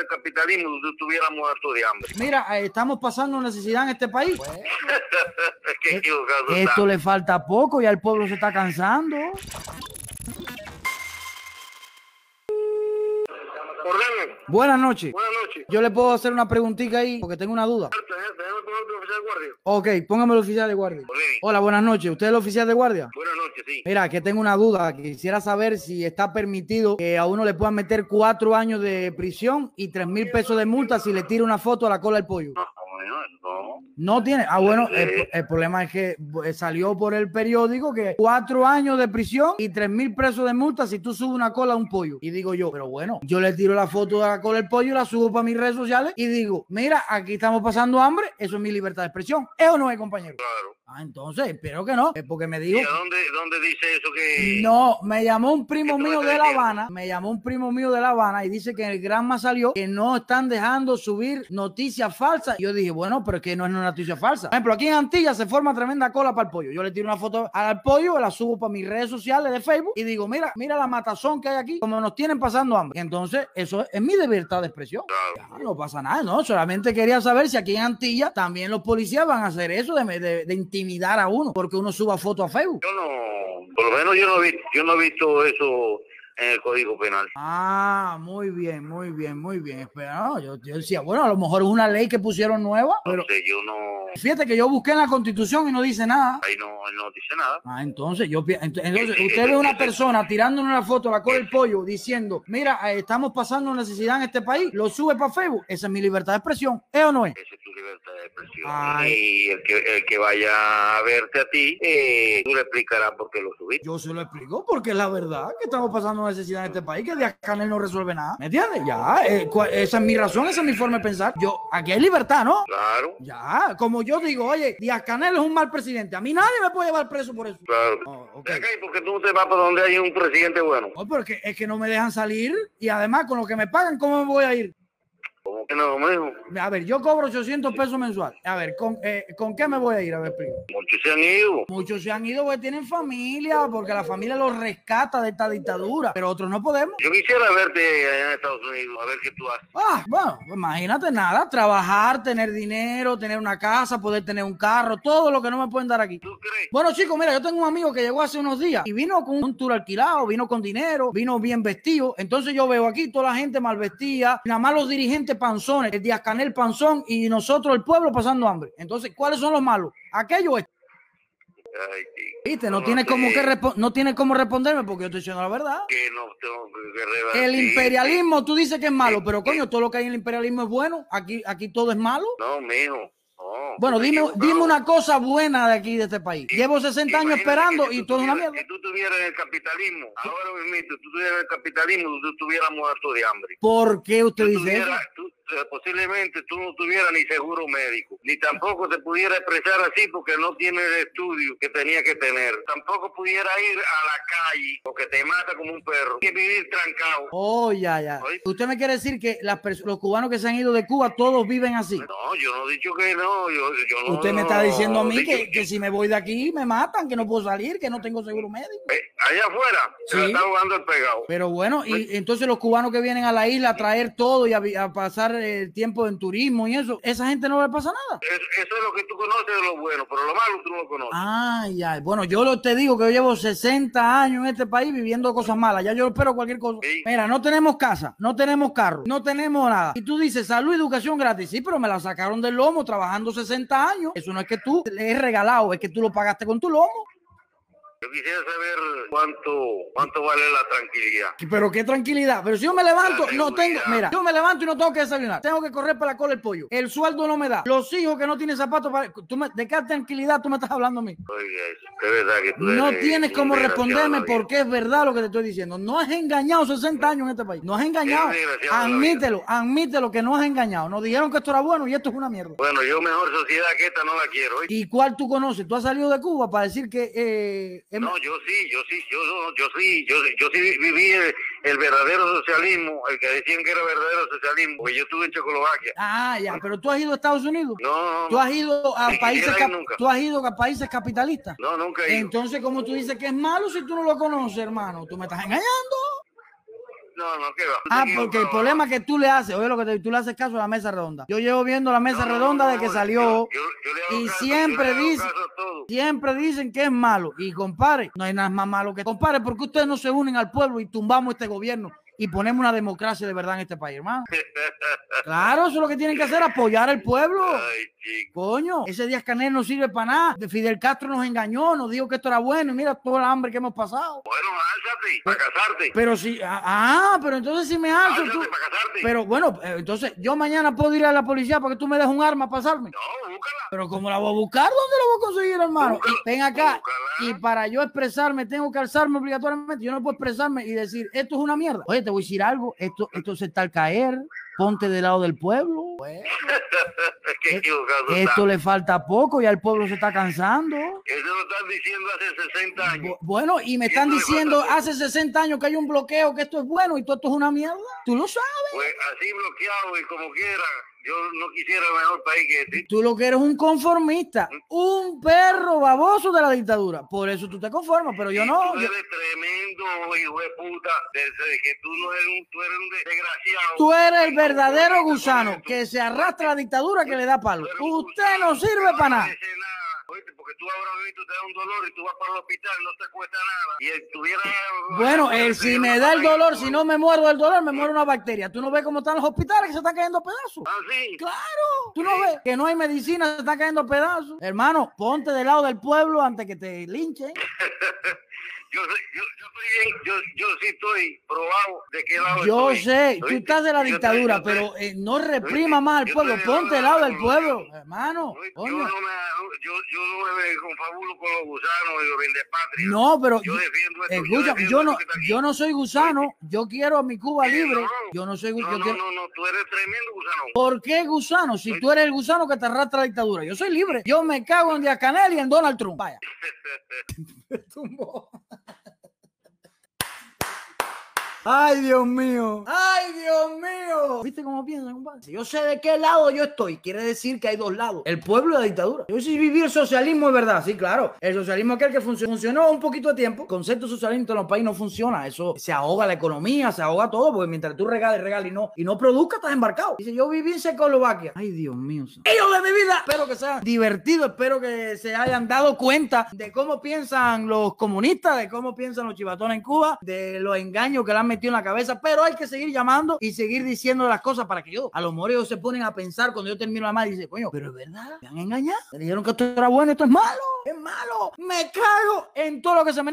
el capitalismo, tú estuvieras muerto de hambre. Mira, eh, estamos pasando necesidad en este país. Qué está. Esto le falta poco, ya el pueblo se está cansando. Buenas noches. Buenas noches. Yo le puedo hacer una preguntita ahí porque tengo una duda. Oficial de guardia. Ok, póngame el oficial de guardia. Hola, buenas noches. ¿Usted es el oficial de guardia? Buenas noches, sí. Mira, que tengo una duda. Quisiera saber si está permitido que a uno le puedan meter cuatro años de prisión y tres mil pesos de multa si le tira una foto a la cola del pollo. No, no. Tiene. Ah, bueno, el, el problema es que eh, salió por el periódico que cuatro años de prisión y tres mil pesos de multa si tú subes una cola a un pollo. Y digo yo, pero bueno, yo le tiro la foto de la cola del pollo, la subo para mis redes sociales y digo, mira, aquí estamos pasando hambre, eso es mi libertad de expresión. ¿Es o no es, compañero? Claro. Ah, entonces, espero que no, es porque me ¿Y dijo. dónde, dónde dice eso que.? No, me llamó un primo ¿Qué tú mío de La? Habana, me llamó un primo mío de La Habana y dice que el Granma salió que no están dejando subir noticias falsas. Y yo dije, bueno, pero es que no es una noticia falsa. Por ejemplo, aquí en Antilla se forma tremenda cola para el pollo. Yo le tiro una foto al pollo, la subo para mis redes sociales de Facebook y digo, mira, mira la matazón que hay aquí, como nos tienen pasando hambre. Entonces, eso es mi libertad de expresión. Claro. Ya, no pasa nada, ¿no? Solamente quería saber si aquí en Antilla también los policías van a hacer eso de, de- de intimidar a uno porque uno suba foto a Facebook. Yo no. Por lo menos yo no, he yo no he visto eso en el Código Penal. Ah, muy bien, muy bien, muy bien. Espera, no, yo, yo decía, bueno, a lo mejor es una ley que pusieron nueva, pero yo no. fíjate que yo busqué en la constitución y no dice nada. Ahí no, no dice nada. Ah, entonces yo pi- ent- entonces usted ve una persona tirando una foto a la cola del pollo diciendo, mira, eh, estamos pasando necesidad en este país, lo sube para Facebook, esa es mi libertad de expresión, ¿es o no es? Esa es tu libertad de expresión. Ay. Y el que, el que vaya a verte a ti, eh, tú le explicarás por qué lo subiste. Yo se lo explico porque es la verdad que estamos pasando necesidad en este país, que Díaz Canel no resuelve nada. ¿Me entiendes? Ya, eh, esa es mi razón, esa es mi forma de pensar. Yo, aquí hay libertad, ¿no? Claro, Ya, como yo digo, oye, Díaz Canel es un mal presidente. A mí nadie me puede llevar preso por eso. claro. Oh, ok. Ven acá, ¿y por qué tú no te vas para donde hay un presidente bueno? No, porque es que no me dejan salir y además con lo que me pagan, ¿cómo me voy a ir? A ver, yo cobro 800 pesos mensual. A ver, ¿con, eh, ¿con qué me voy a ir? A ver, primo. Muchos se han ido. Muchos se han ido porque tienen familia, porque la familia los rescata de esta dictadura, pero otros no podemos. Yo quisiera verte allá en Estados Unidos, a ver qué tú haces. Ah, bueno, pues imagínate nada, trabajar, tener dinero, tener una casa, poder tener un carro, todo lo que no me pueden dar aquí. ¿Tú crees? Bueno, chicos, mira, yo tengo un amigo que llegó hace unos días y vino con un tour alquilado, vino con dinero, vino bien vestido. Entonces yo veo aquí toda la gente mal vestida, nada más los dirigentes panzones, el Díaz Canel panzón y nosotros, el pueblo, pasando hambre. Entonces, ¿cuáles son los malos? Aquello es. Ay. Viste, no No tiene sé. como que no tiene cómo responderme porque yo estoy diciendo la verdad. Que no tengo que. El imperialismo, tú dices que es malo, pero coño, todo lo que hay en el imperialismo es bueno. Aquí, aquí todo es malo. No, mijo. No, Bueno, dime, dime una cosa buena de aquí, de este país. Llevo 60 años esperando y todo es una tuvieras- mierda. Si tú estuvieras en el capitalismo, ahora mismo, tú estuvieras en el capitalismo, tú estuvieras muerto de hambre. ¿Por qué usted Tú dice eso? tuvieras- tú- eh, posiblemente tú no tuvieras ni seguro médico, ni tampoco te pudiera expresar así porque no tienes el estudio que tenía que tener. Tampoco pudiera ir a la calle porque te mata como un perro. Y vivir trancado. Oh, ya, ya. Oye. Usted me quiere decir que las los cubanos que se han ido de Cuba todos viven así. No, yo no he dicho que no. Yo, yo no Usted me está diciendo a mí dicho que, que si me voy de aquí me matan, que no puedo salir, que no tengo seguro médico. Eh, allá afuera se Sí. está jugando el pegado. Pero bueno, y entonces los cubanos que vienen a la isla a traer todo y a, a pasar el tiempo en turismo y eso, esa gente no le pasa nada. Es- eso es lo que tú conoces de lo bueno, pero lo malo tú no lo conoces. Ah, ya. Bueno, yo lo- te digo que yo llevo 60 años en este país viviendo cosas malas. Ya yo espero cualquier cosa. Sí. Mira, no tenemos casa, no tenemos carro, no tenemos nada. Y tú dices salud y educación gratis. Sí, pero me la sacaron del lomo trabajando 60 años. Eso no es que tú le es regalado, es que tú lo pagaste con tu lomo. Yo quisiera saber cuánto cuánto vale la tranquilidad. Pero qué tranquilidad. Pero si yo me levanto, no tengo. Mira, yo me levanto y no tengo que desayunar. Tengo que correr para la cola el pollo. El sueldo no me da. Los hijos que no tienen zapatos para. ¿Tú me- ¿De qué tranquilidad tú me estás hablando a mí? Eso, es verdad que tú No tienes cómo responderme de porque es verdad lo que te estoy diciendo. No has engañado 60 años en este país. No has engañado. De Admítelo, admítelo que no has engañado. Nos dijeron que esto era bueno y esto es una mierda. Bueno, yo mejor sociedad que esta no la quiero. ¿Y cuál tú conoces? ¿Tú has salido de Cuba para decir que... eh, No, yo sí, yo sí, yo, yo, yo sí, yo, yo sí viví el, el verdadero socialismo, el que decían que era verdadero socialismo, porque yo estuve en Checoslovaquia. Ah, ya, pero tú has ido a Estados Unidos. No, Tú has ido a países nunca. tú has ido a países capitalistas. no, nunca he ido. Entonces, ¿cómo tú dices que es malo si tú no lo conoces, hermano? Tú me estás engañando. No, no, ¿qué va? Ah, porque el problema que tú le haces, oye lo que te, tú le haces caso a la mesa redonda. Yo llevo viendo la mesa redonda de que salió. y siempre yo le hago dice- caso a todo. Siempre dicen que es malo. Y compadre, no hay nada más malo que. Compadre, ¿por qué ustedes no se unen al pueblo y tumbamos este gobierno y ponemos una democracia de verdad en este país, hermano? Claro, eso es lo que tienen que hacer, apoyar al pueblo. Ay. Coño, ese Díaz Canel no sirve para nada. De Fidel Castro nos engañó, nos dijo que esto era bueno y mira toda la hambre que hemos pasado. Bueno, álzate para casarte. Pero si, ah, ah, pero entonces si me alzo, Álzate tú- para casarte. pero bueno, eh, entonces yo mañana puedo ir a la policía para que tú me des un arma para pasarme. No, búscala. Pero ¿cómo la voy a buscar? ¿Dónde la voy a conseguir, hermano? Búscala, ven acá. búscala. Y para yo expresarme, tengo que alzarme obligatoriamente. Yo no puedo expresarme y decir, esto es una mierda. Oye, te voy a decir algo. Esto, esto se está al caer. Ponte del lado del pueblo. Bueno, equivocado esto le falta poco. Ya el pueblo se está cansando. Eso lo están diciendo hace 60 años. Bu- Bueno, y me están diciendo hace 60 años que hay un bloqueo, que esto es bueno y todo esto es una mierda. Tú lo sabes. Pues así bloqueado y como quiera, yo no quisiera mejor país que este. Tú lo que eres un conformista, un perro baboso de la dictadura. Por eso tú te conformas, pero yo no. Tú yo- eres tremendo hijo de puta. Desde que tú no eres un, tú eres un desgraciado. Tú eres el verdadero gusano que se arrastra a la dictadura que le da palo. Usted no sirve para nada. Oíste, porque tú ahora mismo te da un dolor y tú vas para el hospital, no te cuesta nada. Y. Bueno, el, si me da el dolor, si no me muero del dolor, me muere una bacteria. ¿Tú no ves cómo están los hospitales que se están cayendo a pedazos? Ah, sí. Claro, tú no ves que no hay medicina, se están cayendo a pedazos. Hermano, ponte del lado del pueblo antes que te linchen. Yo, soy- yo, yo estoy bien, yo, yo sí estoy probado de qué lado Yo estoy. sé, tú estás de la Yo dictadura, yo estoy- pero eh, no reprima más al yo pueblo. Ponte del lado del pueblo, hermano. Yo no me, yo, yo no me confabulo con los gusanos y los vendepatria. No, pero Yo defiendo esto, escucha, yo no, que está aquí. yo no soy gusano, yo quiero a mi Cuba libre. no. Yo no soy No, gusano. no, no, no, tú eres tremendo gusano. ¿Por qué gusano? Si tú eres el gusano que te arrastra la dictadura. Yo soy libre. Yo me cago en Díaz Canel y en Donald Trump. Vaya. Ay, Dios mío. Ay, Dios mío. ¿Viste cómo piensan, compadre? Si yo sé de qué lado yo estoy, quiere decir que hay dos lados. El pueblo y la dictadura. Yo sí viví el socialismo es verdad. Sí, claro. El socialismo aquel que funcionó, funcionó un poquito de tiempo. El concepto socialista en los países no funciona. Eso se ahoga la economía, se ahoga todo, porque mientras tú regales, regales y no, y no produzcas, estás embarcado. Dice, yo viví en Checoslovaquia. Ay, Dios mío. Ellos de mi vida. Espero que sea divertido. Espero que se hayan dado cuenta de cómo piensan los comunistas, de cómo piensan los chivatones en Cuba, de los engaños que le han metido en la cabeza. Pero hay que seguir llamando y seguir las cosas para que yo, a los moreos se ponen a pensar cuando yo termino la madre y dice, coño, pero es verdad, me han engañado. Me dijeron que esto era bueno, esto es malo, es malo. Me cago en todo lo que se me